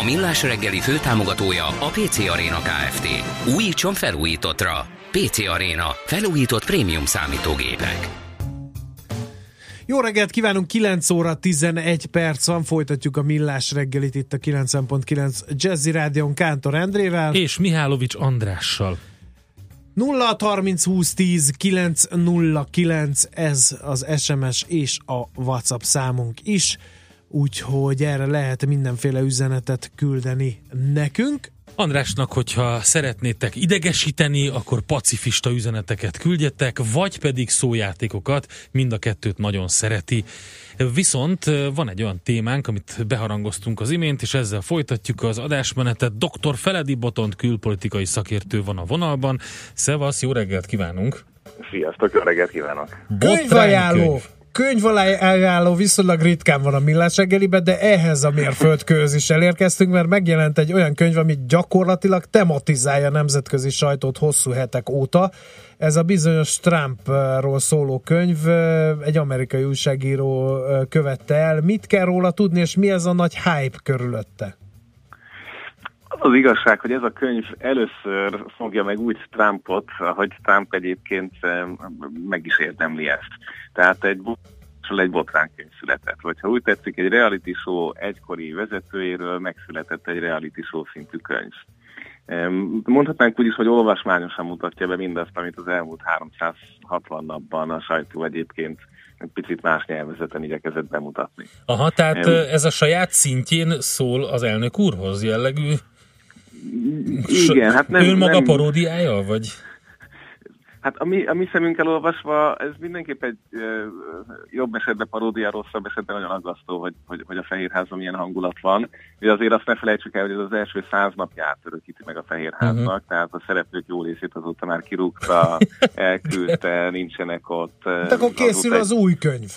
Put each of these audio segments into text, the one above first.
A Millás reggeli főtámogatója a PC Arena Kft. Újítson felújítottra. PC Arena. Felújított prémium számítógépek. Jó reggelt kívánunk, 9 óra 11 perc van, folytatjuk a Millás reggelit itt a 90.9 Jazzy Rádion Kántor Endrével. És Mihálovics Andrással. 0 30 20 10 909 ez az SMS és a WhatsApp számunk is úgyhogy erre lehet mindenféle üzenetet küldeni nekünk. Andrásnak, hogyha szeretnétek idegesíteni, akkor pacifista üzeneteket küldjetek, vagy pedig szójátékokat, mind a kettőt nagyon szereti. Viszont van egy olyan témánk, amit beharangoztunk az imént, és ezzel folytatjuk az adásmenetet. Dr. Feledi Botont külpolitikai szakértő van a vonalban. Szevasz, jó reggelt kívánunk! Sziasztok, jó reggelt kívánok! Könyvajánló! Könyv könyvalájálló viszonylag ritkán van a millás reggeliben, de ehhez a mérföldkőhöz is elérkeztünk, mert megjelent egy olyan könyv, ami gyakorlatilag tematizálja a nemzetközi sajtót hosszú hetek óta. Ez a bizonyos Trumpról szóló könyv, egy amerikai újságíró követte el. Mit kell róla tudni, és mi ez a nagy hype körülötte? Az az igazság, hogy ez a könyv először fogja meg úgy Trumpot, ahogy Trump egyébként meg is érdemli ezt. Tehát egy egy botránként született. Vagy ha úgy tetszik, egy reality show egykori vezetőjéről megszületett egy reality show szintű könyv. Mondhatnánk úgy is, hogy olvasmányosan mutatja be mindazt, amit az elmúlt 360 napban a sajtó egyébként egy picit más nyelvezeten igyekezett bemutatni. Aha, tehát ez a saját szintjén szól az elnök úrhoz jellegű? Igen, hát nem... Ő maga nem... paródiája, vagy? Hát a mi, a mi szemünkkel olvasva ez mindenképp egy e, jobb esetben paródia, rosszabb esetben nagyon aggasztó, hogy, hogy, hogy a Fehérházban milyen hangulat van. De azért azt ne felejtsük el, hogy ez az első száz napját örökíti meg a Fehérháznak, uh-huh. tehát a szereplők jó részét azóta már kirúgta, elküldte, nincsenek ott. Hát akkor készül az új könyv.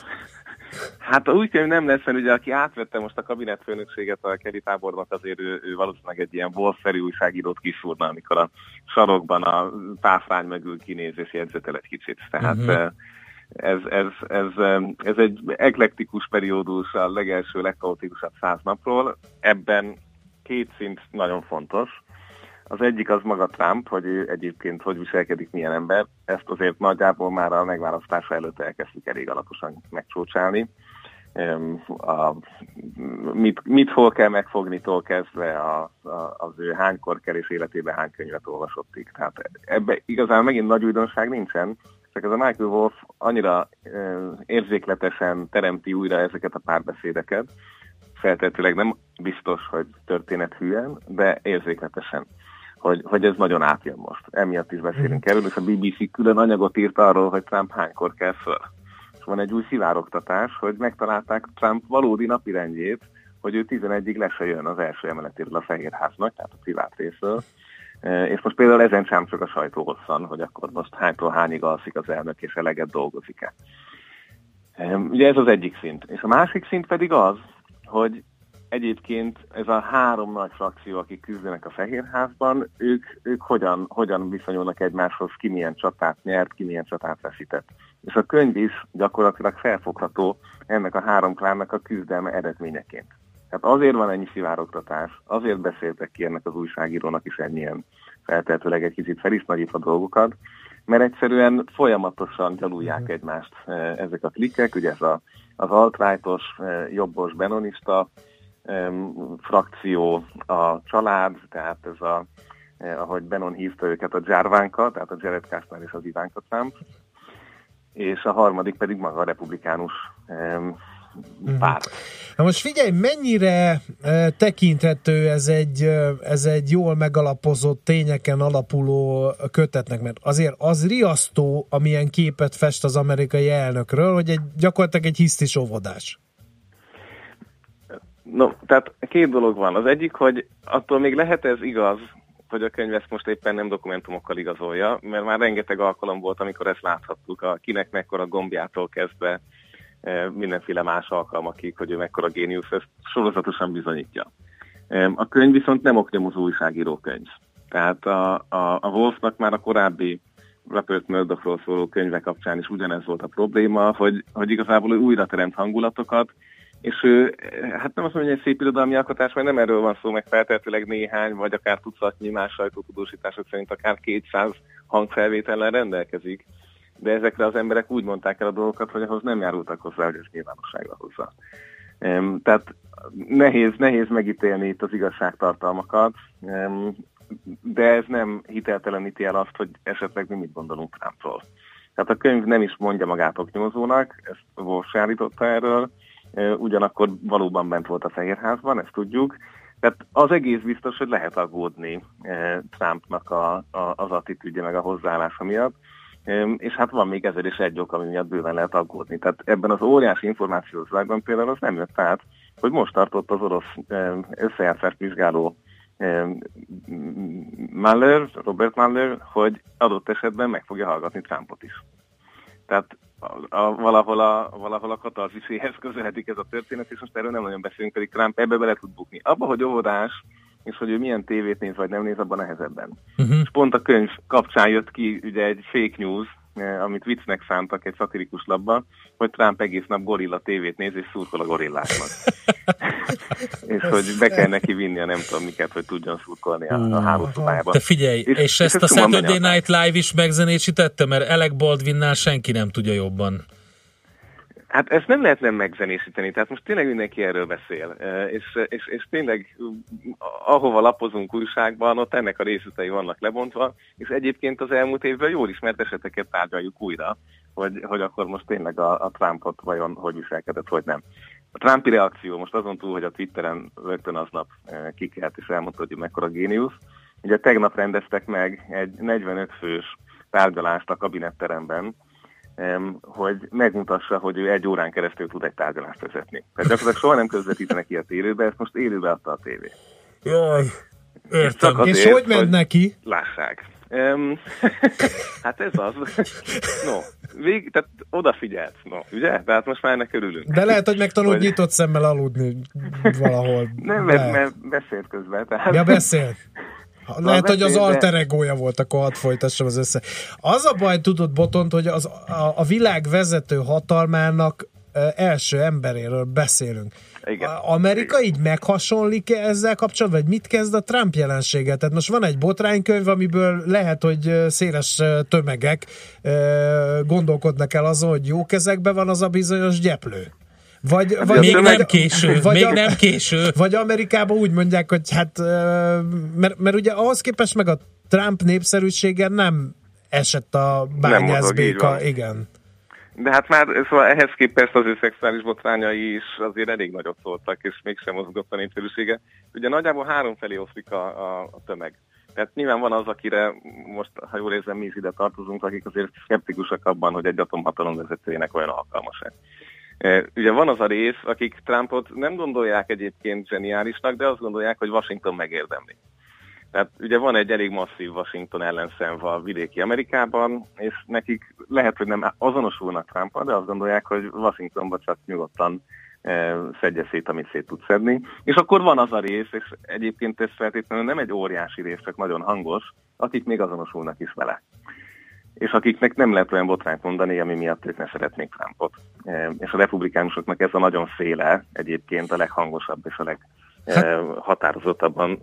Hát a új könyv nem lesz, mert ugye aki átvette most a kabinetfőnökséget a Keri tábornak, azért ő, ő valószínűleg egy ilyen wolferi újságírót kiszúrna, amikor a sarokban a páfrány mögül kinéz és jegyzetel egy kicsit. Tehát uh-huh. ez, ez, ez, ez egy eklektikus periódus a legelső, legkaotikusabb száz napról. Ebben két szint nagyon fontos. Az egyik az maga Trump, hogy ő egyébként hogy viselkedik, milyen ember. Ezt azért nagyjából már a megválasztása előtt elkezdtük elég alaposan megcsócsálni. A, mit, mit hol kell megfognitól kezdve a, a, az ő hánykor és életében hány könyvet olvasottig. Tehát ebbe igazán megint nagy újdonság nincsen, csak ez a Michael Wolf annyira érzékletesen teremti újra ezeket a párbeszédeket, feltétlenül nem biztos, hogy történet hülyen, de érzékletesen hogy, hogy ez nagyon átjön most. Emiatt is beszélünk erről, és a BBC külön anyagot írt arról, hogy Trump hánykor kell föl. És van egy új szivároktatás, hogy megtalálták Trump valódi napirendjét, hogy ő 11-ig le se jön az első emeletéről a Fehérháznak, tehát a privát részről. E, és most például ezen sem csak a sajtó hosszan, hogy akkor most hánytól hányig alszik az elnök, és eleget dolgozik-e. E, ugye ez az egyik szint. És a másik szint pedig az, hogy egyébként ez a három nagy frakció, akik küzdenek a Fehérházban, ők, ők hogyan, hogyan viszonyulnak egymáshoz, ki milyen csatát nyert, ki milyen csatát veszített. És a könyv is gyakorlatilag felfogható ennek a három klánnak a küzdelme eredményeként. Tehát azért van ennyi szivárogtatás, azért beszéltek ki ennek az újságírónak is ennyien feltehetőleg egy kicsit fel is nagyítva dolgokat, mert egyszerűen folyamatosan gyalulják mhm. egymást eh, ezek a klikkek, ugye ez a, az alt-rightos, eh, jobbos, benonista frakció a család, tehát ez a, eh, ahogy Benon hívta őket, a Jarvánka, tehát a Jared Kushner és az Ivánka Trump, és a harmadik pedig maga a republikánus mhm. párt. Na most figyelj, mennyire e, tekinthető ez egy, e, ez egy jól megalapozott, tényeken alapuló kötetnek, mert azért az riasztó, amilyen képet fest az amerikai elnökről, hogy egy, gyakorlatilag egy hisztis óvodás. No, tehát két dolog van. Az egyik, hogy attól még lehet ez igaz, hogy a könyv ezt most éppen nem dokumentumokkal igazolja, mert már rengeteg alkalom volt, amikor ezt láthattuk, a kinek mekkora gombjától kezdve mindenféle más alkalmakig, hogy ő mekkora géniusz, ezt sorozatosan bizonyítja. A könyv viszont nem oknyomozó újságíró könyv. Tehát a, a, a Wolfnak már a korábbi Rupert Murdochról szóló könyve kapcsán is ugyanez volt a probléma, hogy, hogy igazából ő újra teremt hangulatokat, és hát nem azt mondom, hogy egy szép irodalmi alkotás, mert nem erről van szó, meg feltehetőleg néhány, vagy akár tucatnyi más sajtótudósítások szerint akár 200 hangfelvétellel rendelkezik, de ezekre az emberek úgy mondták el a dolgokat, hogy ahhoz nem járultak hozzá, hogy ez nyilvánosságra hozza. Tehát nehéz, nehéz megítélni itt az igazságtartalmakat, de ez nem hitelteleníti el azt, hogy esetleg mi mit gondolunk Trumpról. Tehát a könyv nem is mondja magát oknyomozónak, ezt Wolf állította erről, ugyanakkor valóban bent volt a Fehérházban, ezt tudjuk. Tehát az egész biztos, hogy lehet aggódni Trumpnak a, a, az attitűdje meg a hozzáállása miatt, és hát van még ezer és egy ok, ami miatt bőven lehet aggódni. Tehát ebben az óriási információs világban például az nem jött át, hogy most tartott az orosz összejátszást vizsgáló Mueller, Robert Mueller, hogy adott esetben meg fogja hallgatni Trumpot is. Tehát a, a, valahol, a, valahol a katarziséhez közeledik ez a történet, és most erről nem nagyon beszélünk, pedig Trump ebbe bele tud bukni. Abba, hogy óvodás, és hogy ő milyen tévét néz, vagy nem néz, abban nehezebben. Uh-huh. És pont a könyv kapcsán jött ki ugye egy fake news, amit viccnek szántak egy szatirikus labba, hogy Trump egész nap gorilla tévét néz és szurkol a gorilláknak. és hogy be kell neki vinni a nem tudom miket, hogy tudjon szurkolni a, a hálószobájába. Te figyelj, és, és ezt és a Saturday Night Live is megzenésítette, mert Alec Baldwinnál senki nem tudja jobban. Hát ezt nem lehet nem megzenésíteni, tehát most tényleg mindenki erről beszél, és, és, és tényleg ahova lapozunk újságban, ott ennek a részletei vannak lebontva, és egyébként az elmúlt évben jól ismert eseteket tárgyaljuk újra, hogy, hogy akkor most tényleg a, a Trumpot vajon hogy viselkedett, hogy nem. A Trumpi reakció most azon túl, hogy a Twitteren rögtön aznap kikelt és elmondta, hogy mekkora géniusz, ugye tegnap rendeztek meg egy 45 fős tárgyalást a kabinetteremben, hogy megmutassa, hogy ő egy órán keresztül tud egy tárgyalást vezetni. Tehát gyakorlatilag soha nem közvetítenek ilyet élőbe, ezt most élőbe adta a tévé. Jaj, értem. És, azért, és hogy ment neki? Lássák. Um, hát ez az. No, vég, tehát odafigyelt, no, ugye? Tehát most már ennek örülünk. De lehet, hogy megtanult hogy... nyitott szemmel aludni valahol. Nem, mert, mert beszélt közben. Tehát... Ja, beszélt. Lehet, hogy az alter egója volt, akkor hadd folytassam az össze. Az a baj, tudod, Botont, hogy az, a, a világ vezető hatalmának első emberéről beszélünk. Igen. Amerika így meghasonlik -e ezzel kapcsolatban, vagy mit kezd a Trump jelensége? Tehát most van egy botránykönyv, amiből lehet, hogy széles tömegek gondolkodnak el azon, hogy jó kezekben van az a bizonyos gyeplő. Vagy, hát vagy, még nem késő, vagy még a, nem késő. Vagy Amerikában úgy mondják, hogy hát, mert, mert ugye ahhoz képest meg a Trump népszerűsége nem esett a bányászbéka, igen. De hát már szóval ehhez képest az ő szexuális botrányai is azért elég nagyot szóltak, és mégsem mozgott a népszerűsége. Ugye nagyjából három felé oszlik a, a, a tömeg. Tehát nyilván van az, akire most, ha jól érzem, mi is ide tartozunk, akik azért szkeptikusak abban, hogy egy atomhatalom vezetőjének olyan alkalmas-e. Ugye van az a rész, akik Trumpot nem gondolják egyébként zseniálisnak, de azt gondolják, hogy Washington megérdemli. Tehát ugye van egy elég masszív Washington ellenszenv a vidéki Amerikában, és nekik lehet, hogy nem azonosulnak Trumpal, de azt gondolják, hogy Washingtonban csak nyugodtan e, szedje szét, amit szét tud szedni. És akkor van az a rész, és egyébként ez feltétlenül nem egy óriási rész, csak nagyon hangos, akik még azonosulnak is vele és akiknek nem lehet olyan botrányt mondani, ami miatt ők ne szeretnék Trumpot. És a republikánusoknak ez a nagyon féle egyébként a leghangosabb és a leg hát, határozottabban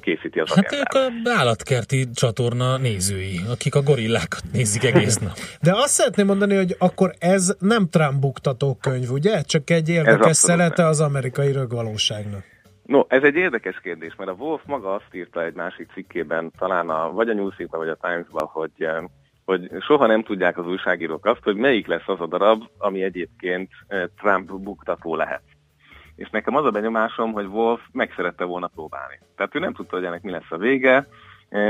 készíti az Hát ők a állatkerti csatorna nézői, akik a gorillákat nézik egész nap. De azt szeretném mondani, hogy akkor ez nem Trump buktató könyv, ugye? Csak egy érdekes szelete az amerikai rögvalóságnak. No, ez egy érdekes kérdés, mert a Wolf maga azt írta egy másik cikkében, talán a, vagy a newsweek vagy a Times-ban, hogy hogy soha nem tudják az újságírók azt, hogy melyik lesz az a darab, ami egyébként Trump buktató lehet. És nekem az a benyomásom, hogy Wolf meg szerette volna próbálni. Tehát ő nem tudta, hogy ennek mi lesz a vége,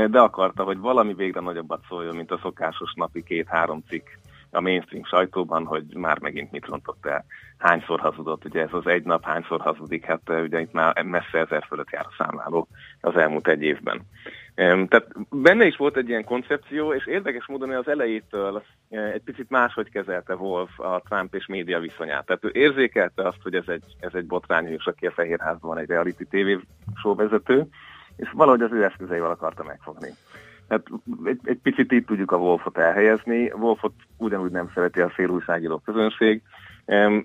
de akarta, hogy valami végre nagyobbat szóljon, mint a szokásos napi két-három cikk a mainstream sajtóban, hogy már megint mit rontott el, hányszor hazudott, ugye ez az egy nap hányszor hazudik, hát ugye itt már messze ezer fölött jár a számláló az elmúlt egy évben. Tehát benne is volt egy ilyen koncepció, és érdekes módon az elejétől egy picit máshogy kezelte Wolf a Trump és média viszonyát. Tehát ő érzékelte azt, hogy ez egy, ez egy botrány, és aki a Fehérházban egy reality TV show vezető, és valahogy az ő eszközeivel akarta megfogni. Tehát egy, egy picit itt tudjuk a Wolfot elhelyezni. Wolfot ugyanúgy nem szereti a félújságíró közönség,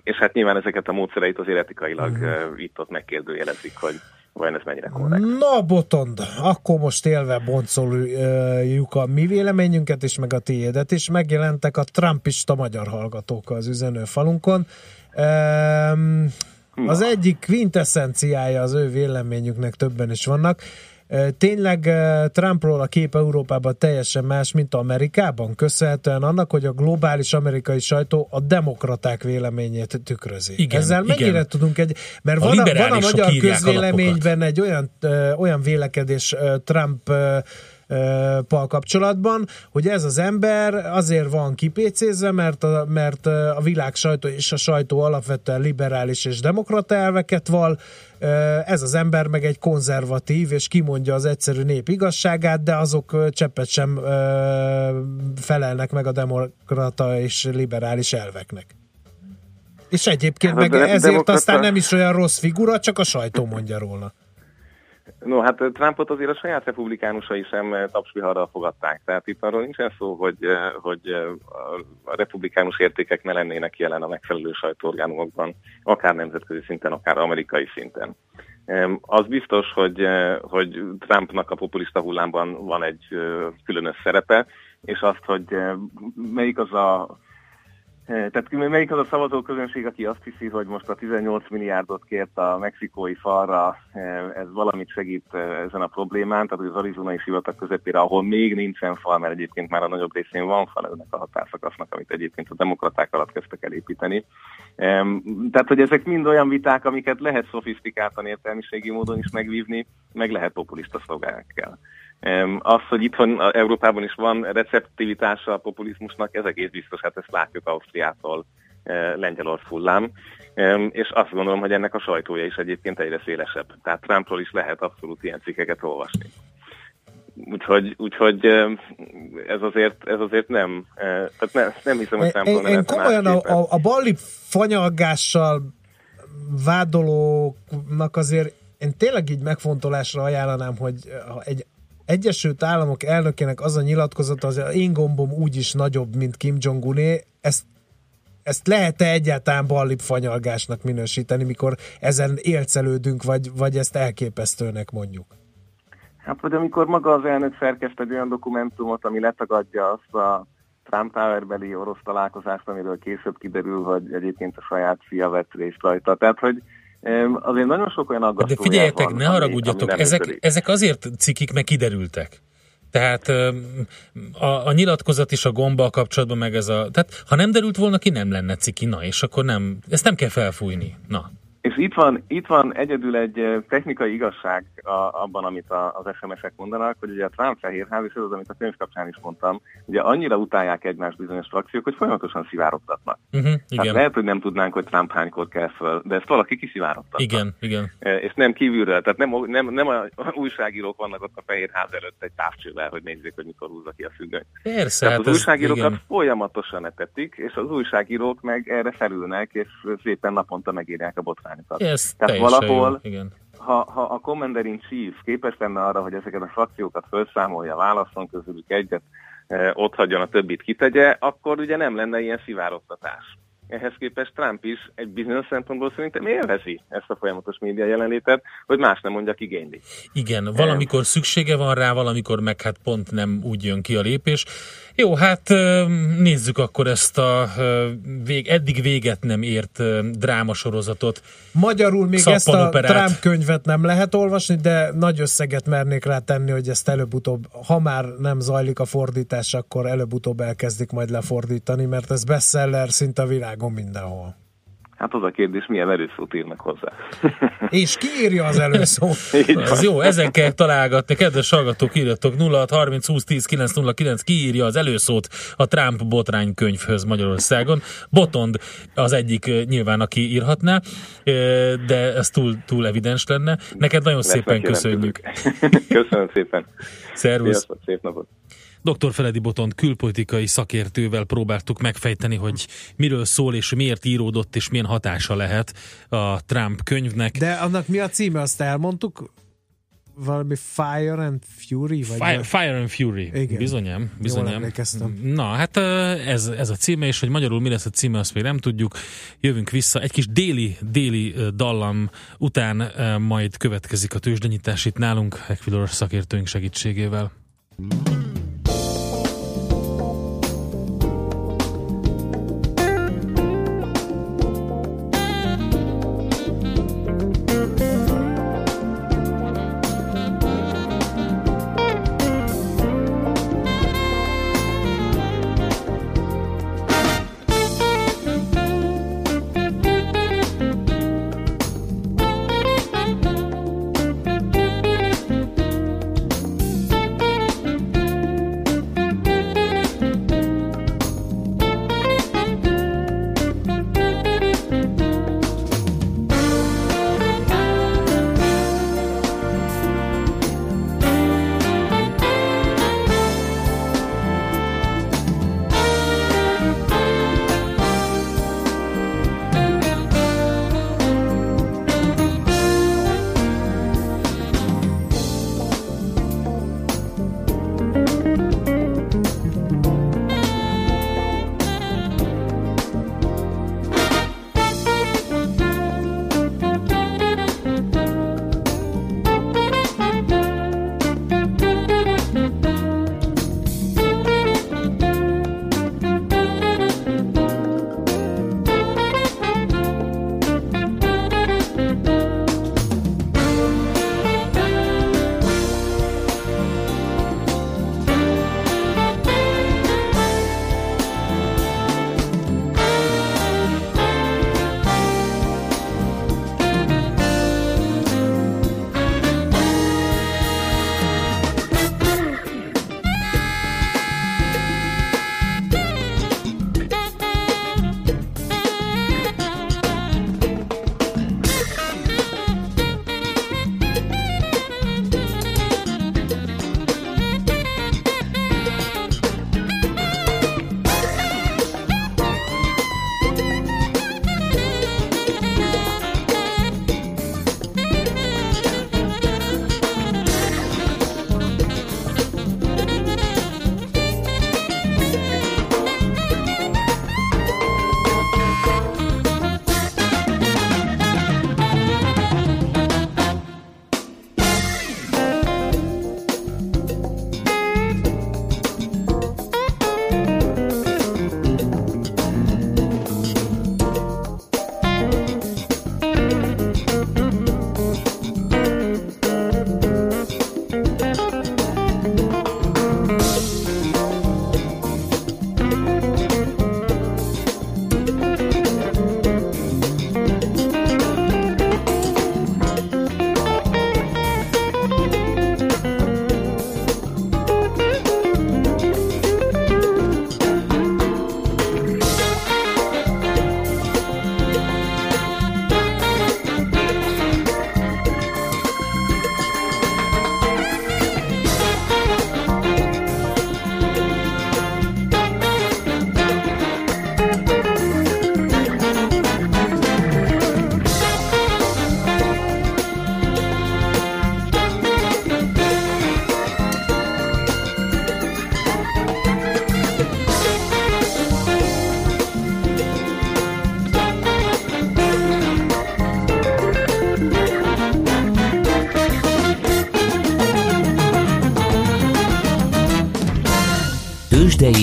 és hát nyilván ezeket a módszereit az etikailag mm. itt-ott megkérdőjelezik, hogy vajon ez mennyire korrekt. Na, Botond, akkor most élve boncoljuk a mi véleményünket is, meg a tiédet is. Megjelentek a trumpista magyar hallgatók az üzenőfalunkon. Az egyik quintessenciája az ő véleményüknek többen is vannak. Tényleg Trumpról a kép Európában teljesen más, mint Amerikában, köszönhetően annak, hogy a globális amerikai sajtó a demokraták véleményét tükrözi. Igen, Ezzel igen. mennyire tudunk egy... Mert a van, a, van a magyar közvéleményben egy olyan, olyan vélekedés Trump pal kapcsolatban, hogy ez az ember azért van kipécézve, mert a, mert a világ sajtó és a sajtó alapvetően liberális és demokrata elveket val, ez az ember meg egy konzervatív, és kimondja az egyszerű nép igazságát, de azok cseppet sem felelnek meg a demokrata és liberális elveknek. És egyébként hát meg ezért demokrata... aztán nem is olyan rossz figura, csak a sajtó mondja róla. No, hát Trumpot azért a saját republikánusai sem tapsviharral fogadták. Tehát itt arról nincsen szó, hogy, hogy a republikánus értékek ne lennének jelen a megfelelő sajtóorgánumokban, akár nemzetközi szinten, akár amerikai szinten. Az biztos, hogy, hogy Trumpnak a populista hullámban van egy különös szerepe, és azt, hogy melyik az a tehát melyik az a szavazó közönség, aki azt hiszi, hogy most a 18 milliárdot kért a mexikói falra, ez valamit segít ezen a problémán, tehát az arizonai sivatag közepére, ahol még nincsen fal, mert egyébként már a nagyobb részén van fal ennek a határszakasznak, amit egyébként a demokraták alatt kezdtek elépíteni. Tehát, hogy ezek mind olyan viták, amiket lehet szofisztikáltan értelmiségi módon is megvívni, meg lehet populista szolgálekkel. Az, hogy itthon Európában is van receptivitása a populizmusnak, ez egész biztos, hát ezt látjuk Ausztriától e, Lengyelország hullám, és azt gondolom, hogy ennek a sajtója is egyébként egyre szélesebb. Tehát Trumpról is lehet abszolút ilyen cikkeket olvasni. Úgyhogy, úgyhogy ez, azért, ez azért nem, e, tehát nem, nem hiszem, hogy Trumpról nem Én komolyan a, a, a balli fanyalgással vádolóknak azért én tényleg így megfontolásra ajánlanám, hogy egy Egyesült Államok elnökének az a nyilatkozata, az én gombom úgyis nagyobb, mint Kim Jong-uné, ezt ezt lehet-e egyáltalán ballip fanyalgásnak minősíteni, mikor ezen élcelődünk, vagy, vagy ezt elképesztőnek mondjuk? Hát, vagy amikor maga az elnök szerkeszt egy olyan dokumentumot, ami letagadja azt a Trump Tower-beli orosz találkozást, amiről később kiderül, hogy egyébként a saját fia vett részt rajta. Tehát, hogy Azért nagyon sok olyan aggasztó. De figyeljetek, van, ne haragudjatok, ami ezek, ezek azért cikik, meg kiderültek. Tehát a, a nyilatkozat is a gomba kapcsolatban, meg ez a... Tehát ha nem derült volna ki, nem lenne ciki, na, és akkor nem... Ezt nem kell felfújni, na. És itt van, itt van egyedül egy technikai igazság a, abban, amit a, az SMS-ek mondanak, hogy ugye a Trump fehérház, és ez az, amit a könyv kapcsán is mondtam, ugye annyira utálják egymást bizonyos frakciók, hogy folyamatosan szivárogtatnak. Uh-huh, igen. Tehát lehet, hogy nem tudnánk, hogy Trump hánykor kell föl, de ezt valaki kiszivárogtatta. Igen, igen. És nem kívülről, tehát nem, nem, nem a újságírók vannak ott a fehérház előtt egy távcsővel, hogy nézzék, hogy mikor húzza ki a függöny. Persze, tehát hát az újságírókat ez, folyamatosan etetik, és az újságírók meg erre felülnek, és szépen naponta megírják a botrányt irányítat. Yes, Tehát valahol, jó, igen. Ha, ha a Commander in Chief képes lenne arra, hogy ezeket a frakciókat felszámolja, válaszol közülük egyet, eh, ott hagyjon, a többit kitegye, akkor ugye nem lenne ilyen szivárogtatás. Ehhez képest Trump is egy bizonyos szempontból szerintem élvezi ezt a folyamatos média jelenlétet, hogy más nem mondja igényli. Igen, valamikor szüksége van rá, valamikor meg hát pont nem úgy jön ki a lépés. Jó, hát nézzük akkor ezt a vég, eddig véget nem ért drámasorozatot. Magyarul még ezt a Trump könyvet nem lehet olvasni, de nagy összeget mernék rá tenni, hogy ezt előbb-utóbb, ha már nem zajlik a fordítás, akkor előbb-utóbb elkezdik majd lefordítani, mert ez bestseller szinte a világon mindenhol. Hát az a kérdés, milyen előszót írnak hozzá. És ki írja az előszót? Ez jó, ezen kell találgatni. Kedves hallgatók, írjatok 06 30 20 10 909, ki írja az előszót a Trump botrány könyvhöz Magyarországon. Botond az egyik nyilván, aki írhatná, de ez túl, túl evidens lenne. Neked nagyon Lesz szépen köszönjük. Köszönöm szépen. Szervusz. Sziasztok, szép napot. Dr. Feledi Botont külpolitikai szakértővel próbáltuk megfejteni, hogy miről szól és miért íródott és milyen hatása lehet a Trump könyvnek. De annak mi a címe, azt elmondtuk? valami Fire and Fury? Vagy Fire, Fire and Fury. Igen. Bizonyám. bizonyám. Na, hát ez, ez a címe, és hogy magyarul mi lesz a címe, azt még nem tudjuk. Jövünk vissza. Egy kis déli, déli dallam után majd következik a tőzsdenyítás itt nálunk, Equilor szakértőink segítségével. tőzsdei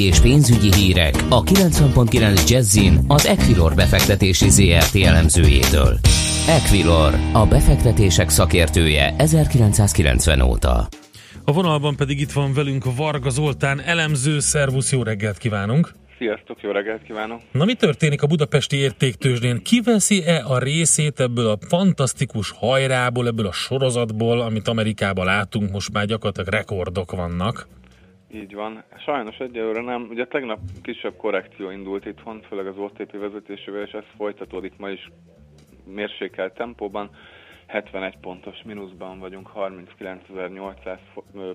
és pénzügyi hírek a 90.9 Jazzin az Equilor befektetési ZRT elemzőjétől. Equilor, a befektetések szakértője 1990 óta. A vonalban pedig itt van velünk Varga Zoltán, elemző, szervusz, jó reggelt kívánunk! Sziasztok, jó reggelt kívánok! Na mi történik a budapesti értéktőzsdén? Kiveszi-e a részét ebből a fantasztikus hajrából, ebből a sorozatból, amit Amerikában látunk, most már gyakorlatilag rekordok vannak? Így van. Sajnos egyelőre nem. Ugye tegnap kisebb korrekció indult itthon, főleg az OTP vezetésével, és ez folytatódik ma is mérsékelt tempóban. 71 pontos mínuszban vagyunk, 39.800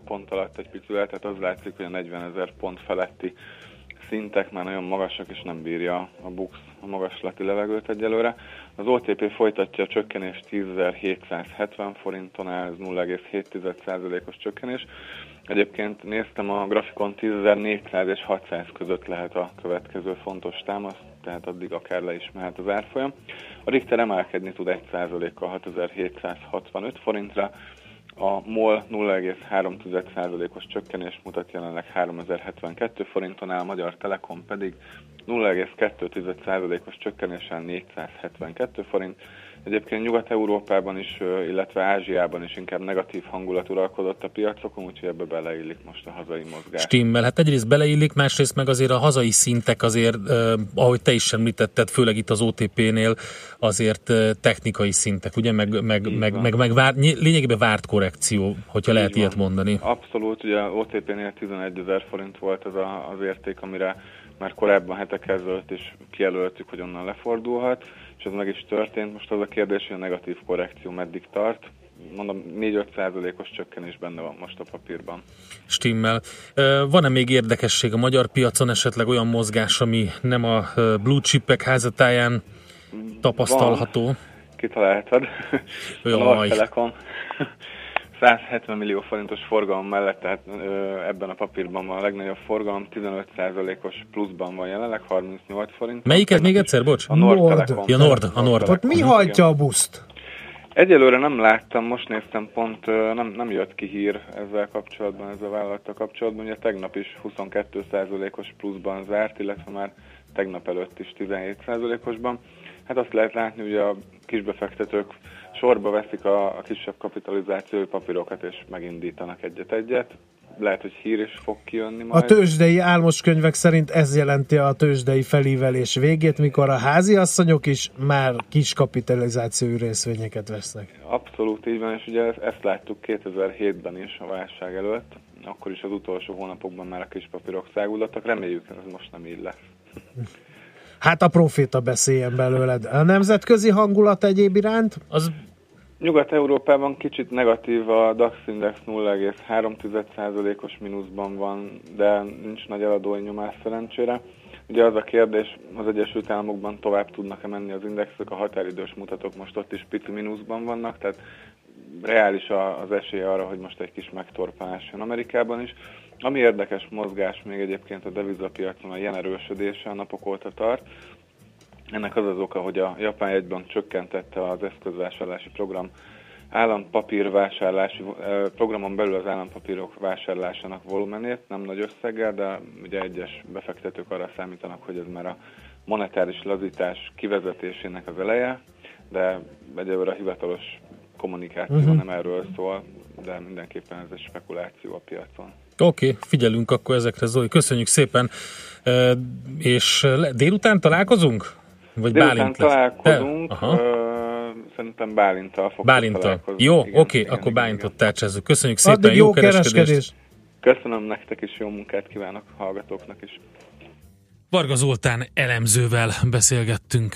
pont alatt egy picit, tehát az látszik, hogy a 40 ezer pont feletti szintek már nagyon magasak, és nem bírja a BUX a magaslati levegőt egyelőre. Az OTP folytatja a csökkenést 10.770 forinton áll, ez 0,7%-os csökkenés. Egyébként néztem a grafikon 10.400 és 600 között lehet a következő fontos támasz, tehát addig akár le is mehet az árfolyam. A Richter emelkedni tud 1%-kal 6765 forintra, a MOL 0,3%-os csökkenés mutat jelenleg 3072 forinton áll, Magyar Telekom pedig 0,2%-os csökkenéssel 472 forint. Egyébként Nyugat-Európában is, illetve Ázsiában is inkább negatív hangulat uralkodott a piacokon, úgyhogy ebbe beleillik most a hazai mozgás. Stimmel, hát egyrészt beleillik, másrészt meg azért a hazai szintek azért, eh, ahogy te is említetted, főleg itt az OTP-nél, azért eh, technikai szintek, ugye, meg, meg, meg, meg, meg vár, lényegében várt korrekció, hogyha Így lehet van. ilyet mondani. Abszolút, ugye OTP-nél 11 ezer forint volt az a, az érték, amire már korábban hetek ezelőtt is kijelöltük, hogy onnan lefordulhat és ez meg is történt. Most az a kérdés, hogy a negatív korrekció meddig tart. Mondom, 4-5 százalékos csökkenés benne van most a papírban. Stimmel. Van-e még érdekesség a magyar piacon, esetleg olyan mozgás, ami nem a blue chipek házatáján tapasztalható? Van. Kitaláltad. a Telekom 170 millió forintos forgalom mellett, tehát ö, ebben a papírban van a legnagyobb forgalom, 15%-os pluszban van jelenleg, 38 forint. Melyiket még egyszer, bocs? A Nord. Nord. Telekom. Ja, Nord, a Nord. Ott mi hajtja a buszt? Egyelőre nem láttam, most néztem pont, nem, nem jött ki hír ezzel kapcsolatban, ezzel a vállalattal kapcsolatban. Ugye tegnap is 22%-os pluszban zárt, illetve már tegnap előtt is 17%-osban. Hát azt lehet látni, hogy a kisbefektetők sorba veszik a, a kisebb kapitalizációi papírokat, és megindítanak egyet-egyet. Lehet, hogy hír is fog kijönni majd. A tőzsdei álmoskönyvek szerint ez jelenti a tőzsdei felívelés végét, mikor a háziasszonyok is már kis kapitalizációi részvényeket vesznek. Abszolút így van, és ugye ezt, láttuk 2007-ben is a válság előtt, akkor is az utolsó hónapokban már a kis papírok száguldottak, reméljük, ez most nem így lesz. Hát a proféta beszéljen belőled. A nemzetközi hangulat egyéb iránt? Az Nyugat-Európában kicsit negatív a DAX Index 0,3%-os mínuszban van, de nincs nagy eladói nyomás szerencsére. Ugye az a kérdés, az Egyesült Államokban tovább tudnak-e menni az indexek, a határidős mutatók most ott is pici mínuszban vannak, tehát reális az esély arra, hogy most egy kis megtorpanás jön Amerikában is. Ami érdekes mozgás még egyébként a devizapiacon a jen erősödése a napok óta tart. Ennek az az oka, hogy a Japán egyben csökkentette az eszközvásárlási program állampapírvásárlási programon belül az állampapírok vásárlásának volumenét, nem nagy összeggel, de ugye egyes befektetők arra számítanak, hogy ez már a monetáris lazítás kivezetésének az eleje, de egyelőre a hivatalos kommunikáció uh-huh. nem erről szól, de mindenképpen ez egy spekuláció a piacon. Oké, okay, figyelünk akkor ezekre, Zoli. Köszönjük szépen. E, és délután találkozunk? Vagy délután Bálint találkozunk. Aha. szerintem Bálintal fog Bálintal. Jó, oké, okay, akkor Bálintot tárcsázzuk. Köszönjük szépen, Addig jó, jó kereskedést. kereskedés. Köszönöm nektek is, jó munkát kívánok a hallgatóknak is. Varga Zoltán elemzővel beszélgettünk.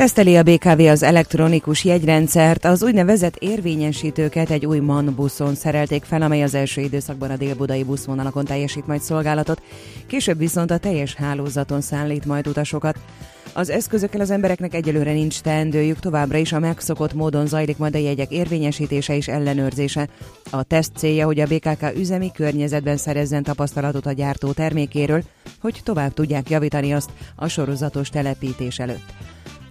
Teszteli a BKV az elektronikus jegyrendszert, az úgynevezett érvényesítőket egy új MAN buszon szerelték fel, amely az első időszakban a délbudai buszvonalakon teljesít majd szolgálatot, később viszont a teljes hálózaton szállít majd utasokat. Az eszközökkel az embereknek egyelőre nincs teendőjük, továbbra is a megszokott módon zajlik majd a jegyek érvényesítése és ellenőrzése. A teszt célja, hogy a BKK üzemi környezetben szerezzen tapasztalatot a gyártó termékéről, hogy tovább tudják javítani azt a sorozatos telepítés előtt.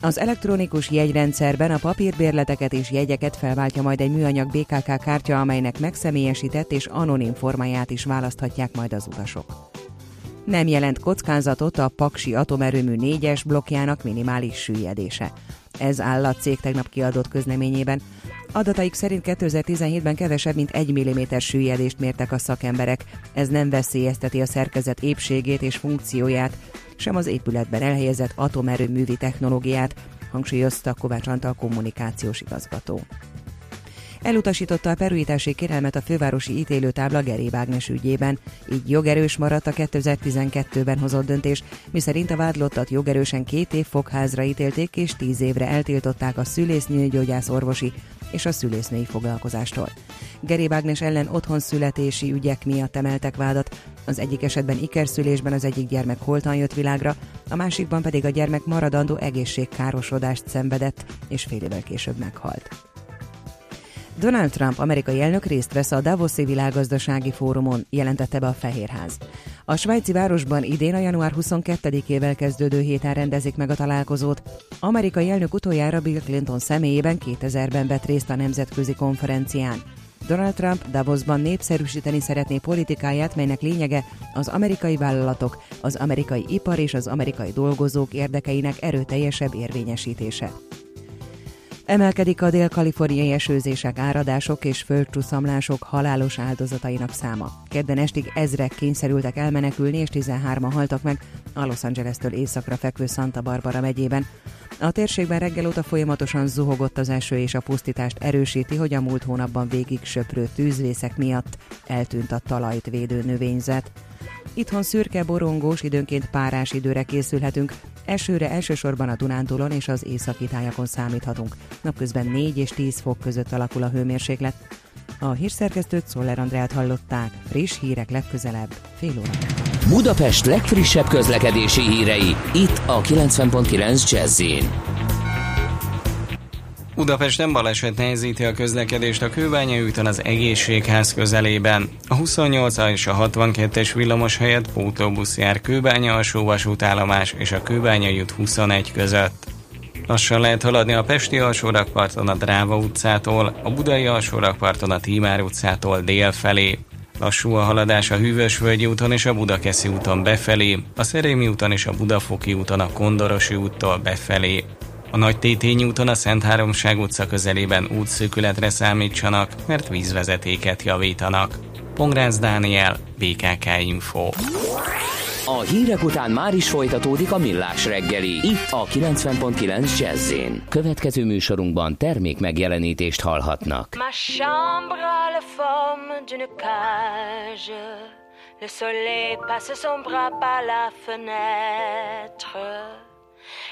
Az elektronikus jegyrendszerben a papírbérleteket és jegyeket felváltja majd egy műanyag BKK kártya, amelynek megszemélyesített és anonim formáját is választhatják majd az utasok. Nem jelent kockázatot a Paksi atomerőmű 4-es blokkjának minimális süllyedése. Ez áll a cég tegnap kiadott közleményében. Adataik szerint 2017-ben kevesebb, mint 1 mm süllyedést mértek a szakemberek. Ez nem veszélyezteti a szerkezet épségét és funkcióját, sem az épületben elhelyezett atomerőművi technológiát, hangsúlyozta Kovács Antal kommunikációs igazgató. Elutasította a perújítási kérelmet a fővárosi ítélőtábla Geré Ágnes ügyében, így jogerős maradt a 2012-ben hozott döntés, miszerint a vádlottat jogerősen két év fogházra ítélték és tíz évre eltiltották a szülésznőgyógyász orvosi és a szülésznői foglalkozástól. Geré Ágnes ellen otthon születési ügyek miatt emeltek vádat, az egyik esetben ikerszülésben az egyik gyermek holtan jött világra, a másikban pedig a gyermek maradandó egészségkárosodást szenvedett, és fél évvel később meghalt. Donald Trump amerikai elnök részt vesz a Davoszi világgazdasági fórumon, jelentette be a Fehérház. A svájci városban idén a január 22-ével kezdődő héten rendezik meg a találkozót. Amerikai elnök utoljára Bill Clinton személyében 2000-ben vett részt a nemzetközi konferencián. Donald Trump Davosban népszerűsíteni szeretné politikáját, melynek lényege az amerikai vállalatok, az amerikai ipar és az amerikai dolgozók érdekeinek erőteljesebb érvényesítése. Emelkedik a dél-kaliforniai esőzések, áradások és földcsúszamlások halálos áldozatainak száma. Kedden estig ezrek kényszerültek elmenekülni, és 13-an haltak meg a Los Angeles-től északra fekvő Santa Barbara megyében. A térségben reggel óta folyamatosan zuhogott az eső, és a pusztítást erősíti, hogy a múlt hónapban végig söprő tűzvészek miatt eltűnt a talajt védő növényzet. Itthon szürke, borongós, időnként párás időre készülhetünk, Esőre elsősorban a Dunántúlon és az északi tájakon számíthatunk. Napközben 4 és 10 fok között alakul a hőmérséklet. A hírszerkesztőt Szoller Andrát hallották. Friss hírek legközelebb, fél óra. Budapest legfrissebb közlekedési hírei, itt a 90.9 jazz Budapesten baleset nehezíti a közlekedést a Kőbánya úton az egészségház közelében. A 28 és a 62-es villamos helyett pótóbusz jár Kőbánya alsó vasútállomás és a Kőbánya út 21 között. Lassan lehet haladni a Pesti alsórakparton a Dráva utcától, a Budai alsórakparton a Tímár utcától dél felé. Lassú a haladás a Hűvösvölgyi úton és a Budakeszi úton befelé, a Szerémi úton és a Budafoki úton a Kondorosi úttól befelé. A Nagy Tétényi úton a Szent Háromság utca közelében útszűkületre számítsanak, mert vízvezetéket javítanak. Pongrász Dániel, BKK Info. A hírek után már is folytatódik a millás reggeli, itt a 90.9 jazz Következő műsorunkban termék megjelenítést hallhatnak. Ma chambre a la forme d'une cage Le soleil passe son bras par la fenêtre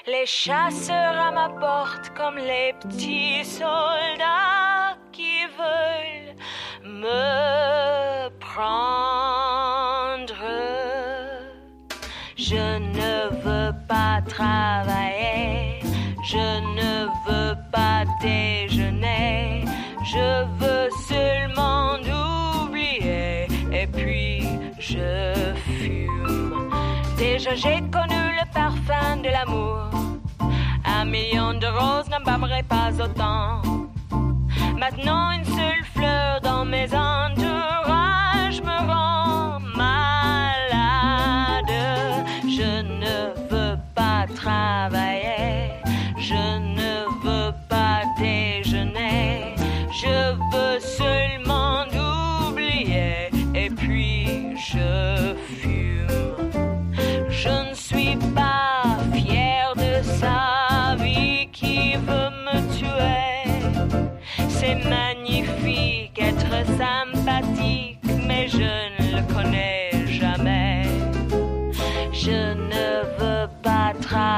Les chasseurs à ma porte comme les petits soldats qui veulent me prendre. Je ne veux pas travailler, je ne veux pas déjeuner, je veux seulement oublier et puis je. Déjà j'ai connu le parfum de l'amour un million de roses n'embâmerait pas autant. Maintenant, une seule fleur dans mes entourages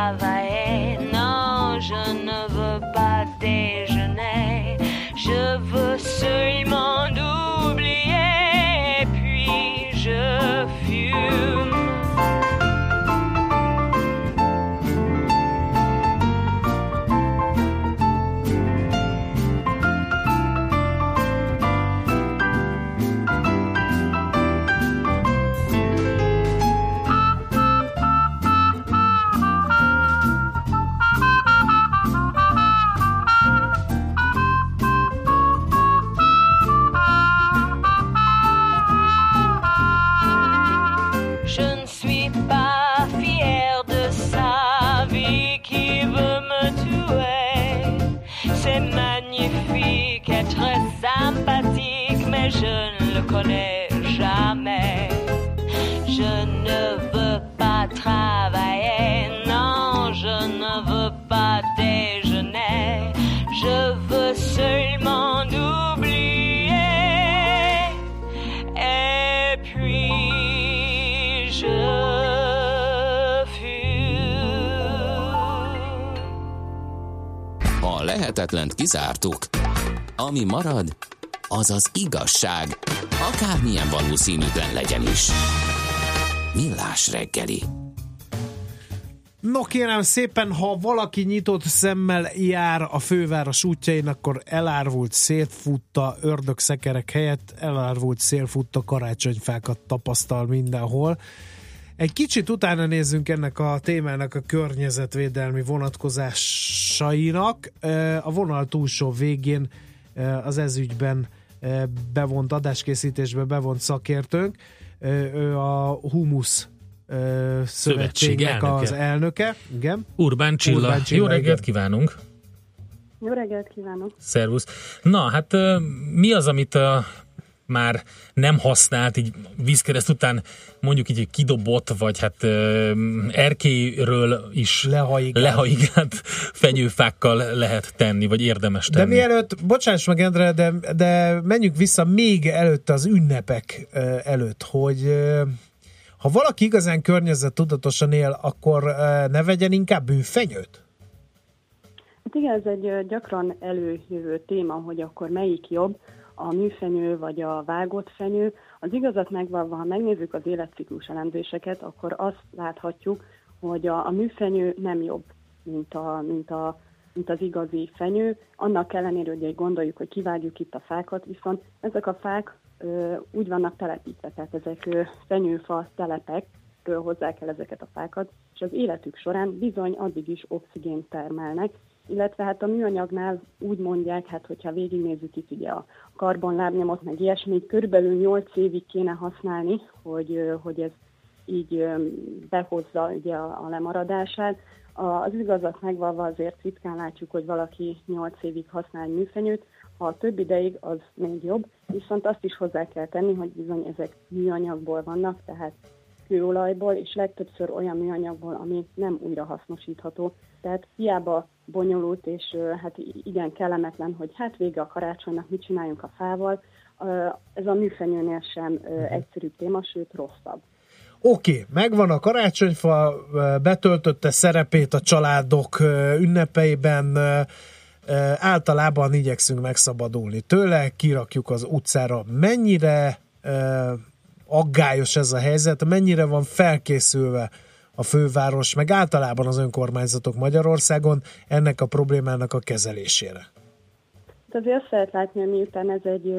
Havaí. ¿eh? Kizártuk. Ami marad, az az igazság, akármilyen valószínűtlen legyen is. Millás reggeli. No kérem szépen, ha valaki nyitott szemmel jár a főváros útjain, akkor elárvult szélfutta ördögszekerek helyett elárvult szélfutta karácsonyfákat tapasztal mindenhol. Egy kicsit utána nézzünk ennek a témának a környezetvédelmi vonatkozásainak. A vonal túlsó végén az ezügyben bevont adáskészítésbe bevont szakértőnk, ő a Humus szövetségnek elnöke. az elnöke. Igen. Urbán Csilla. Urbán Csilla Jó reggelt igen. kívánunk! Jó reggelt kívánok! Szervusz! Na, hát mi az, amit már nem használt, így vízkereszt után mondjuk így kidobott, vagy hát erkéről is lehaigált, lehaigált fenyőfákkal lehet tenni, vagy érdemes tenni. De mielőtt, bocsáss meg Endre, de, de menjünk vissza még előtt az ünnepek előtt, hogy ha valaki igazán környezet tudatosan él, akkor ne vegyen inkább bűfenyőt? Hát igen, ez egy gyakran előjövő téma, hogy akkor melyik jobb a műfenyő vagy a vágott fenyő. Az igazat megvalva, ha megnézzük az életciklus elemzéseket, akkor azt láthatjuk, hogy a, a műfenyő nem jobb, mint, a, mint, a, mint az igazi fenyő. Annak ellenére, hogy gondoljuk, hogy kivágjuk itt a fákat, viszont ezek a fák ö, úgy vannak telepítve, tehát ezek ö, fenyőfa telepek, hozzák el ezeket a fákat, és az életük során bizony addig is oxigént termelnek, illetve hát a műanyagnál úgy mondják, hát hogyha végignézzük itt ugye a karbonlábnyomot, meg ilyesmit, körülbelül 8 évig kéne használni, hogy, hogy ez így behozza ugye a, a lemaradását. Az igazat megvalva azért ritkán látjuk, hogy valaki 8 évig használ egy műfenyőt, ha a több ideig, az még jobb, viszont azt is hozzá kell tenni, hogy bizony ezek műanyagból vannak, tehát kőolajból, és legtöbbször olyan műanyagból, ami nem újra hasznosítható. Tehát hiába bonyolult, és hát igen kellemetlen, hogy hát vége a karácsonynak, mit csináljunk a fával. Ez a műfenyőnél sem mhm. egyszerű téma, sőt rosszabb. Oké, okay, megvan a karácsonyfa, betöltötte szerepét a családok ünnepeiben, általában igyekszünk megszabadulni tőle, kirakjuk az utcára. Mennyire aggályos ez a helyzet, mennyire van felkészülve a főváros, meg általában az önkormányzatok Magyarországon ennek a problémának a kezelésére? Hát azért azt lehet látni, miután ez egy,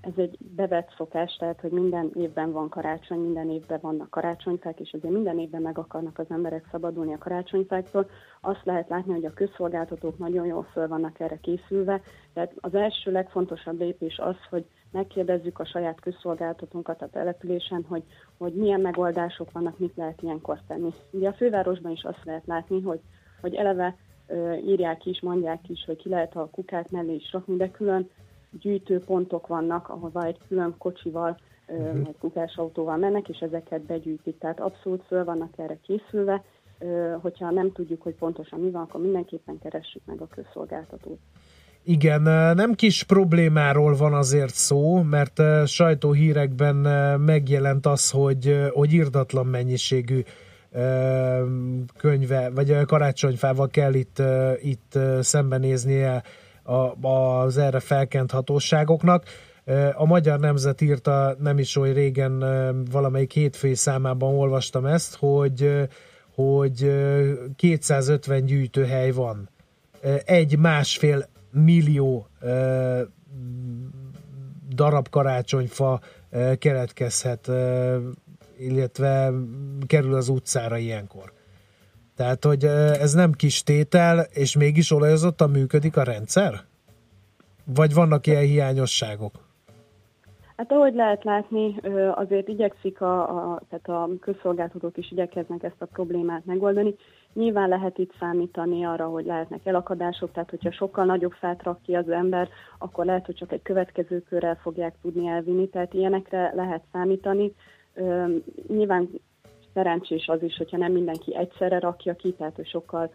ez egy bevett szokás, tehát hogy minden évben van karácsony, minden évben vannak karácsonyfák, és azért minden évben meg akarnak az emberek szabadulni a karácsonyfáktól, azt lehet látni, hogy a közszolgáltatók nagyon jól föl vannak erre készülve. Tehát az első legfontosabb lépés az, hogy megkérdezzük a saját közszolgáltatónkat a településen, hogy, hogy milyen megoldások vannak, mit lehet ilyenkor tenni. Ugye a fővárosban is azt lehet látni, hogy, hogy eleve ö, írják is, mondják is, hogy ki lehet a kukát mellé is rakni, de külön gyűjtőpontok vannak, ahova egy külön kocsival, uh-huh. egy kukásautóval mennek, és ezeket begyűjtik. Tehát abszolút föl vannak erre készülve, hogyha nem tudjuk, hogy pontosan mi van, akkor mindenképpen keressük meg a közszolgáltatót. Igen, nem kis problémáról van azért szó, mert sajtóhírekben megjelent az, hogy, hogy irdatlan mennyiségű könyve, vagy karácsonyfával kell itt, itt szembenéznie az erre felkent hatóságoknak. A Magyar Nemzet írta nem is oly régen, valamelyik hétfői számában olvastam ezt, hogy, hogy 250 gyűjtőhely van. Egy másfél millió ö, darab karácsonyfa ö, keletkezhet, ö, illetve kerül az utcára ilyenkor. Tehát, hogy ez nem kis tétel, és mégis olajozottan működik a rendszer? Vagy vannak ilyen hiányosságok? Hát ahogy lehet látni, azért igyekszik a, a, tehát a közszolgáltatók is igyekeznek ezt a problémát megoldani. Nyilván lehet itt számítani arra, hogy lehetnek elakadások, tehát hogyha sokkal nagyobb fát rak ki az ember, akkor lehet, hogy csak egy következő körrel fogják tudni elvinni, tehát ilyenekre lehet számítani. Nyilván szerencsés az is, hogyha nem mindenki egyszerre rakja ki, tehát hogy sokkal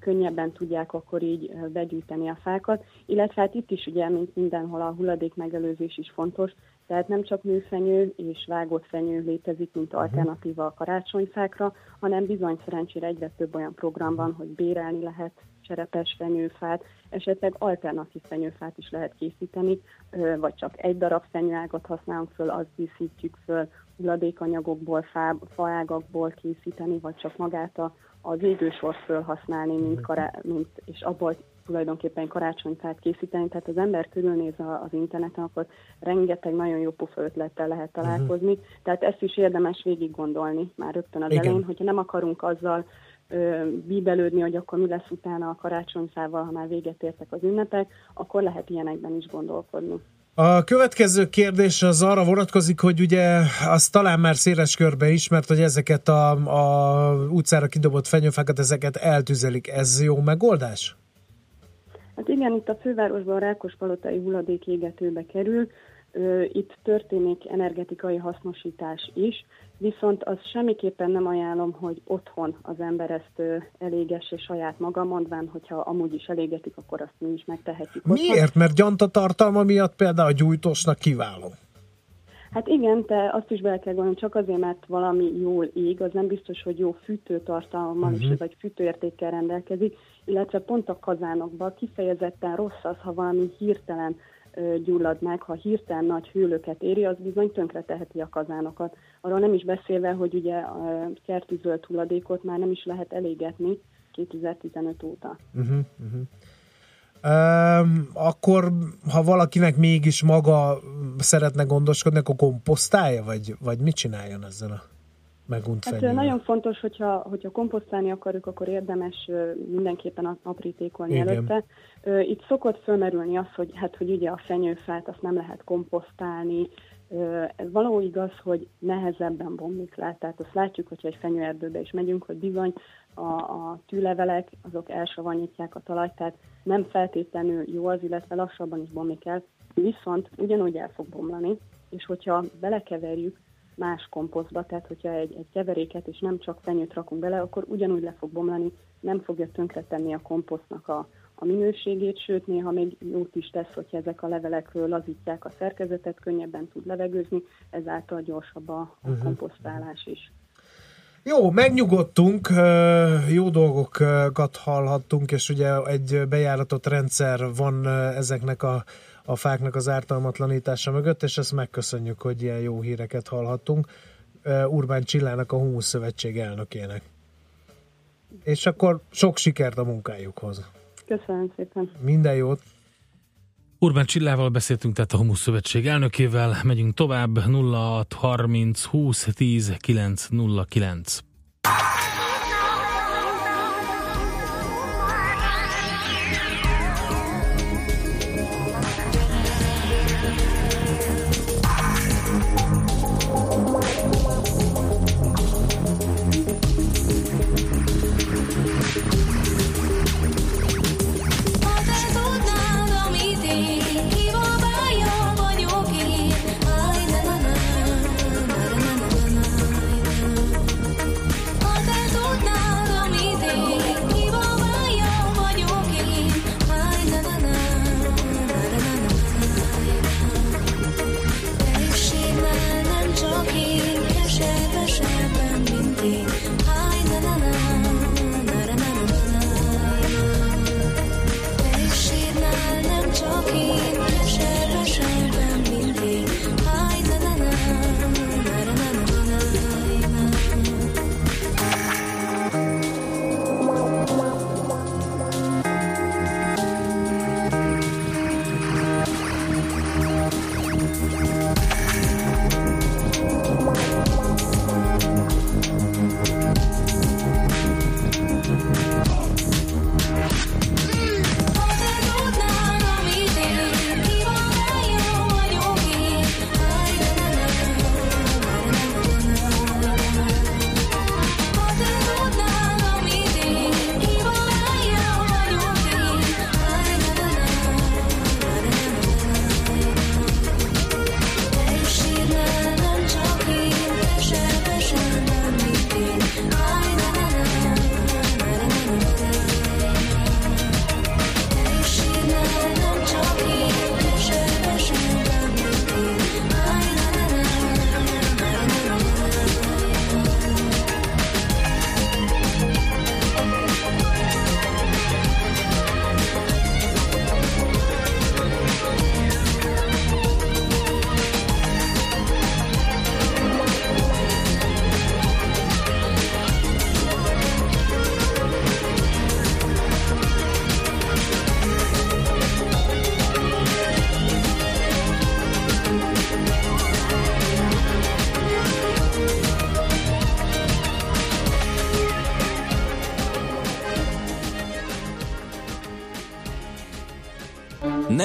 könnyebben tudják akkor így begyűjteni a fákat, illetve hát itt is ugye, mint mindenhol a hulladék megelőzés is fontos, tehát nem csak műfenyő és vágott fenyő létezik, mint mhm. alternatíva a karácsonyfákra, hanem bizony szerencsére egyre több olyan program van, hogy bérelni lehet cserepes fenyőfát, esetleg alternatív fenyőfát is lehet készíteni, vagy csak egy darab fenyőágat használunk föl, azt díszítjük föl, hulladékanyagokból, fá, faágakból készíteni, vagy csak magát a, az égősort felhasználni, mint, kará, mint, és abból tulajdonképpen karácsonyfát készíteni, tehát az ember körülnéz az interneten, akkor rengeteg nagyon jó pufa ötlettel lehet találkozni, uh-huh. tehát ezt is érdemes végig gondolni már rögtön az Igen. elején, hogyha nem akarunk azzal bíbelődni, hogy akkor mi lesz utána a karácsonyfával, ha már véget értek az ünnepek, akkor lehet ilyenekben is gondolkodni. A következő kérdés az arra vonatkozik, hogy ugye az talán már széles körbe ismert, hogy ezeket a, a utcára kidobott fenyőfákat, ezeket eltüzelik. Ez jó megoldás? Hát igen, itt a fővárosban a Rákospalotai hulladék égetőbe kerül, itt történik energetikai hasznosítás is, viszont az semmiképpen nem ajánlom, hogy otthon az ember ezt elégesse saját maga, mondván, hogyha amúgy is elégetik, akkor azt mi is megtehetjük. Miért? Mert gyanta miatt például a gyújtósnak kiváló. Hát igen, te azt is be kell gondolni, csak azért, mert valami jól ég, az nem biztos, hogy jó fűtőtartalommal uh-huh. is, vagy fűtőértékkel rendelkezik, illetve pont a kazánokban kifejezetten rossz az, ha valami hirtelen gyullad meg, ha hirtelen nagy hőlöket éri, az bizony tönkre teheti a kazánokat. Arról nem is beszélve, hogy ugye a kertűzöld hulladékot már nem is lehet elégetni 2015 óta. Uh-huh, uh-huh. Um, akkor, ha valakinek mégis maga szeretne gondoskodni, akkor komposztálja, vagy, vagy mit csináljon ezzel a megunt hát fenyővel? Nagyon fontos, hogyha, hogyha komposztálni akarjuk, akkor érdemes mindenképpen aprítékolni Igen. előtte. Itt szokott fölmerülni az, hogy, hát, hogy ugye a fenyőfát azt nem lehet komposztálni, ez való igaz, hogy nehezebben bomlik le, tehát azt látjuk, hogyha egy fenyőerdőbe is megyünk, hogy bizony a, a tűlevelek azok elsavanyítják a talajt, tehát nem feltétlenül jó az, illetve lassabban is bomlik el, viszont ugyanúgy el fog bomlani, és hogyha belekeverjük más komposztba, tehát hogyha egy, egy keveréket és nem csak fenyőt rakunk bele, akkor ugyanúgy le fog bomlani, nem fogja tönkretenni a komposztnak a, a minőségét, sőt néha még jót is tesz, hogyha ezek a levelek lazítják a szerkezetet, könnyebben tud levegőzni, ezáltal gyorsabb a, uh-huh. komposztálás is. Jó, megnyugodtunk, jó dolgokat hallhattunk, és ugye egy bejáratott rendszer van ezeknek a, a fáknak az ártalmatlanítása mögött, és ezt megköszönjük, hogy ilyen jó híreket hallhattunk. Urbán Csillának, a Humusz Szövetség elnökének. És akkor sok sikert a munkájukhoz. Köszönöm szépen. Minden jót. Urbán Csillával beszéltünk, tehát a Humusz Szövetség elnökével. Megyünk tovább 0630 20 10 909.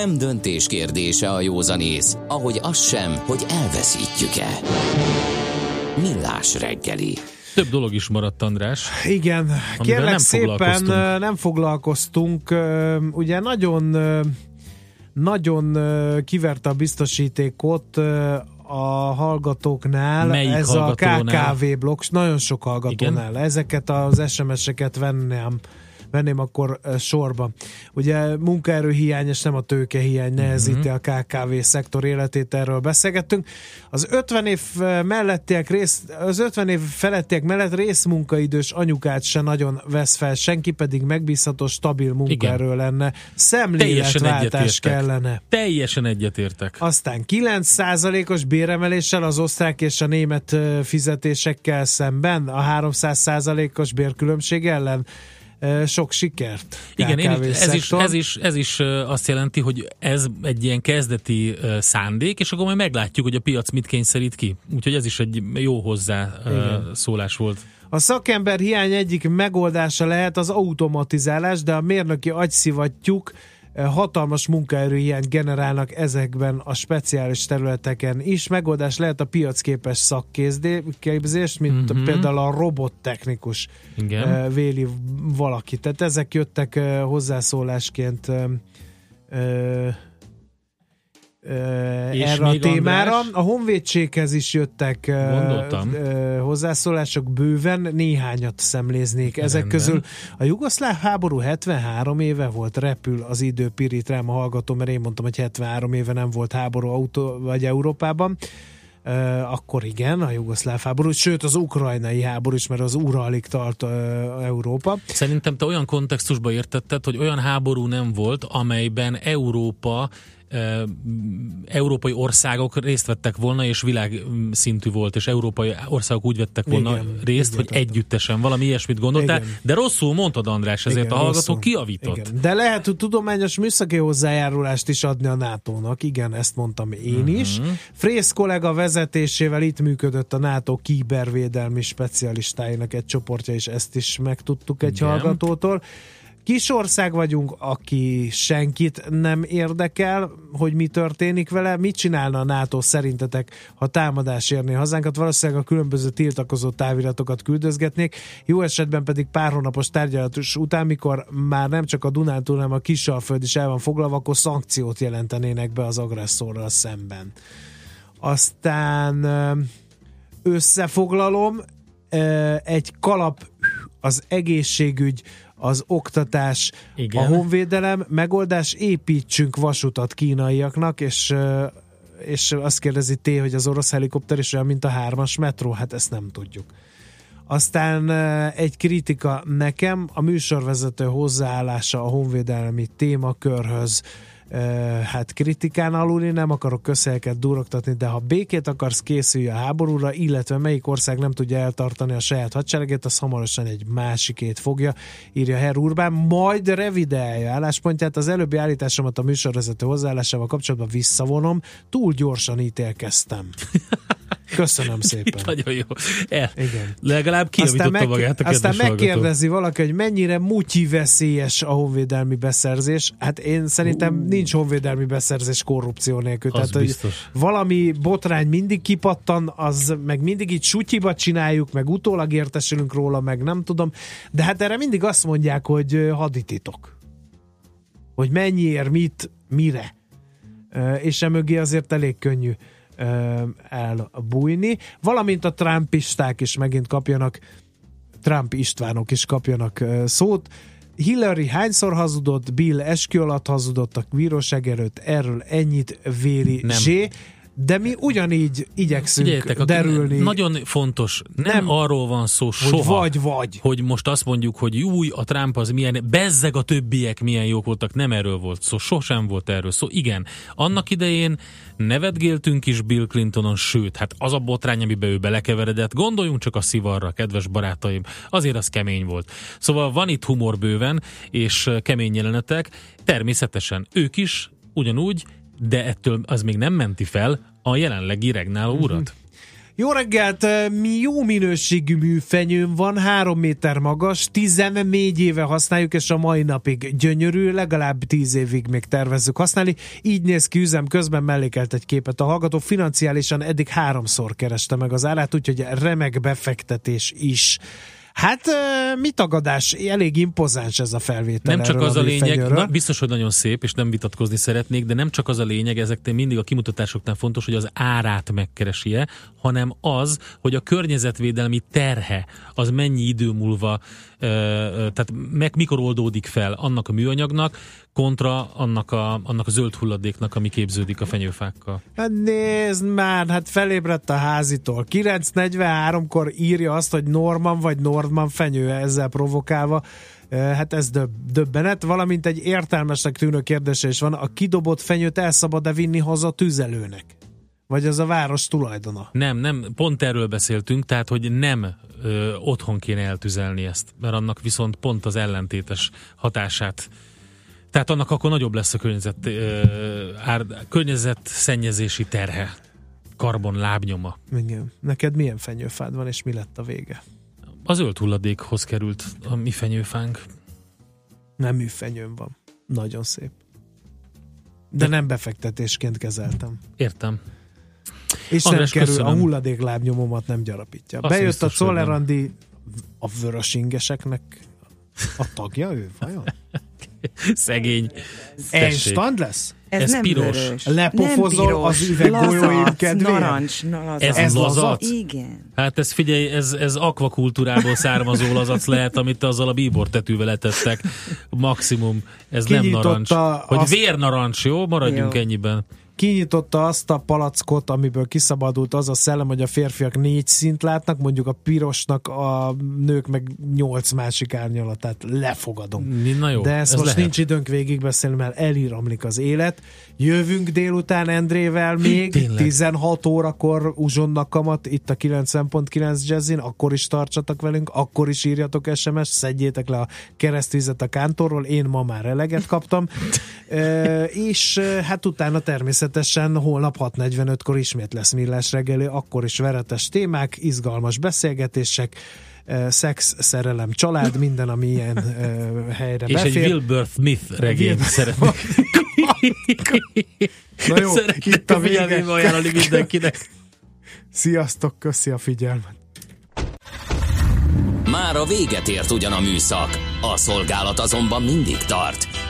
Nem döntés kérdése a józanész, ahogy az sem, hogy elveszítjük-e. Millás reggeli. Több dolog is maradt, András. Igen, kérlek nem szépen foglalkoztunk. nem foglalkoztunk. Ugye nagyon nagyon kiverte a biztosítékot a hallgatóknál Melyik ez hallgatónál? a KKV blokk, nagyon sok hallgatónál. Igen? Ezeket az SMS-eket venném venném akkor sorba. Ugye munkaerőhiány és nem a tőkehiány nehezíti a KKV szektor életét, erről beszélgettünk. Az 50 év mellettiek rész, az 50 év felettiek mellett részmunkaidős anyukát se nagyon vesz fel, senki pedig megbízható, stabil munkaerő lenne. Szemléletváltás kellene. Teljesen egyetértek. Aztán 9%-os béremeléssel az osztrák és a német fizetésekkel szemben, a 300%-os bérkülönbség ellen sok sikert. Igen, én, KKV ez, is, ez, is, ez is azt jelenti, hogy ez egy ilyen kezdeti szándék, és akkor majd meglátjuk, hogy a piac mit kényszerít ki. Úgyhogy ez is egy jó hozzá Igen. szólás volt. A szakember hiány egyik megoldása lehet az automatizálás, de a mérnöki agyszivattyúk hatalmas munkaerőhiányt generálnak ezekben a speciális területeken is. Megoldás lehet a piacképes szakképzés, mint Mhm. például a robottechnikus Igen. eh, véli valaki. Tehát ezek jöttek eh, hozzászólásként eh, És erre a témára. András? A honvédséghez is jöttek Gondoltam. hozzászólások bőven, néhányat szemléznék. Ezek Rendben. közül a jugoszláv háború 73 éve volt, repül az idő pirít rám a hallgató, mert én mondtam, hogy 73 éve nem volt háború autó, vagy Európában. Uh, akkor igen, a jugoszláv háború, sőt az ukrajnai háború is, mert az Uralig tart uh, Európa. Szerintem te olyan kontextusba értetted, hogy olyan háború nem volt, amelyben Európa európai országok részt vettek volna, és világszintű volt, és európai országok úgy vettek volna Igen, részt, hogy értettem. együttesen valami ilyesmit gondoltál, Igen. de rosszul mondtad, András, ezért Igen, a hallgató rosszul. kiavított. Igen. De lehet, hogy tudományos műszaki hozzájárulást is adni a NATO-nak. Igen, ezt mondtam én Mhm. is. Frész kollega vezetésével itt működött a NATO kibervédelmi specialistáinak egy csoportja, és ezt is megtudtuk egy Igen. hallgatótól. Kis ország vagyunk, aki senkit nem érdekel, hogy mi történik vele. Mit csinálna a NATO szerintetek, ha támadás érné hazánkat? Valószínűleg a különböző tiltakozó táviratokat küldözgetnék. Jó esetben pedig pár hónapos tárgyalatos után, mikor már nem csak a Dunántúl, hanem a Kisalföld is el van foglalva, akkor szankciót jelentenének be az agresszorral szemben. Aztán összefoglalom, egy kalap az egészségügy, az oktatás, Igen. a honvédelem, megoldás, építsünk vasutat kínaiaknak, és és azt kérdezi T, hogy az orosz helikopter is olyan, mint a hármas metró, hát ezt nem tudjuk. Aztán egy kritika nekem, a műsorvezető hozzáállása a honvédelmi témakörhöz, hát kritikán aluli, nem akarok közhelyeket durogtatni, de ha békét akarsz, készülj a háborúra, illetve melyik ország nem tudja eltartani a saját hadseregét, az hamarosan egy másikét fogja, írja Herr Urbán, majd revideálja álláspontját. Az előbbi állításomat a műsorvezető hozzáállásával kapcsolatban visszavonom, túl gyorsan ítélkeztem. Köszönöm szépen. Nagyon jó. El. Igen. Legalább kijavította meg, magát a aztán megkérdezi valaki, hogy mennyire mutyi veszélyes a honvédelmi beszerzés. Hát én szerintem uh. nincs honvédelmi beszerzés korrupció nélkül. Az Tehát, biztos. hogy valami botrány mindig kipattan, az meg mindig így sutyiba csináljuk, meg utólag értesülünk róla, meg nem tudom. De hát erre mindig azt mondják, hogy hadititok. Hogy mennyiért, mit, mire. És emögé azért elég könnyű elbújni. Valamint a trumpisták is megint kapjanak, Trump Istvánok is kapjanak szót. Hillary hányszor hazudott, Bill eskü alatt hazudott a bíróság előtt, erről ennyit véri Nem. Zsé, de mi ugyanígy igyekszünk Figyeljetek, derülni, nagyon fontos, nem, Nem. arról van szó hogy soha, vagy vagy. hogy most azt mondjuk, hogy új, a Trump az milyen, bezzeg a többiek milyen jók voltak, nem erről volt szó, sosem volt erről szó. Igen, annak idején nevetgéltünk is Bill Clintonon, sőt, hát az a botrány, amiben ő belekeveredett, gondoljunk csak a szivarra, kedves barátaim, azért az kemény volt. Szóval van itt humor bőven, és kemény jelenetek, természetesen ők is ugyanúgy, de ettől az még nem menti fel a jelenlegi regnáló urat. Jó reggelt! Mi jó minőségű műfenyőm van, három méter magas, 14 éve használjuk, és a mai napig gyönyörű, legalább 10 évig még tervezzük használni. Így néz ki üzem közben mellékelt egy képet. A hallgató financiálisan eddig háromszor kereste meg az árát, úgyhogy remek befektetés is. Hát mi tagadás? Elég impozáns ez a felvétel. Nem csak erről az a lényeg, na, biztos, hogy nagyon szép, és nem vitatkozni szeretnék, de nem csak az a lényeg, ezek mindig a kimutatásoknál fontos, hogy az árát megkeresi-e, hanem az, hogy a környezetvédelmi terhe az mennyi idő múlva, tehát meg mikor oldódik fel annak a műanyagnak, kontra annak a, annak a zöld hulladéknak, ami képződik a fenyőfákkal. Hát nézd már, hát felébredt a házitól. 9.43-kor írja azt, hogy Norman vagy Nordman fenyő ezzel provokálva. Hát ez döb, döbbenet, valamint egy értelmesnek tűnő kérdése is van. A kidobott fenyőt el szabad-e vinni haza tüzelőnek? Vagy az a város tulajdona? Nem, nem, pont erről beszéltünk, tehát, hogy nem ö, otthon kéne eltüzelni ezt, mert annak viszont pont az ellentétes hatását. Tehát annak akkor nagyobb lesz a környezet, ö, ár, környezet szennyezési terhe, karbon lábnyoma. Igen. Neked milyen fenyőfád van, és mi lett a vége? A zöld hulladékhoz került a mi fenyőfánk. Nem műfenyőm van. Nagyon szép. De nem befektetésként kezeltem. Értem. És András, nem kerül, köszönöm. a hulladék lábnyomomat nem gyarapítja. Azt Bejött a. Czoller a vörös ingeseknek a tagja ő, vajon? Szegény. Einstand lesz? Ez, Ez nem piros. vörös. Lepofozol nem piros, az üveggolyóim lazac, kedvéért? Narancs, na, lazac. Ez, Ez lazac? Igen. Hát ez figyelj, ez, ez akvakultúrából származó lazac lehet, amit azzal a bíbor tetűvel etettek. Maximum. Ez Kinyitotta nem narancs. Hogy azt- vérnarancs, jó? Maradjunk Jó. ennyiben. Kinyitotta azt a palackot, amiből kiszabadult az a szellem, hogy a férfiak négy szint látnak, mondjuk a pirosnak a nők meg nyolc másik árnyalatát lefogadom. Na jó, De ezt ez most lehet. nincs időnk végigbeszélni, mert elíramlik az élet. Jövünk délután Endrével még, Tényleg. 16 órakor uzsonnak kamat itt a 90.9 Jazzin, akkor is tartsatok velünk, akkor is írjatok SMS, szedjétek le a keresztvizet a kántorról, én ma már eleget kaptam. e, és hát utána természetesen holnap 6.45-kor ismét lesz millás reggeli, akkor is veretes témák, izgalmas beszélgetések, e, szex, szerelem, család, minden, ami ilyen e, helyre És befér. egy Wilbur Smith regényt szeretnék. Na jó, Szeretnék itt a vége. ajánlani mindenkinek. Sziasztok, köszi a figyelmet! Már a véget ért ugyan a műszak, a szolgálat azonban mindig tart,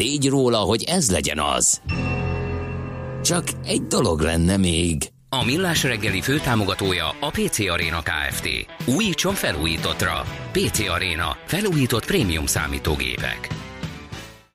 tégy róla, hogy ez legyen az. Csak egy dolog lenne még. A Millás reggeli főtámogatója a PC Arena Kft. Újítson felújítottra. PC Arena. Felújított prémium számítógépek.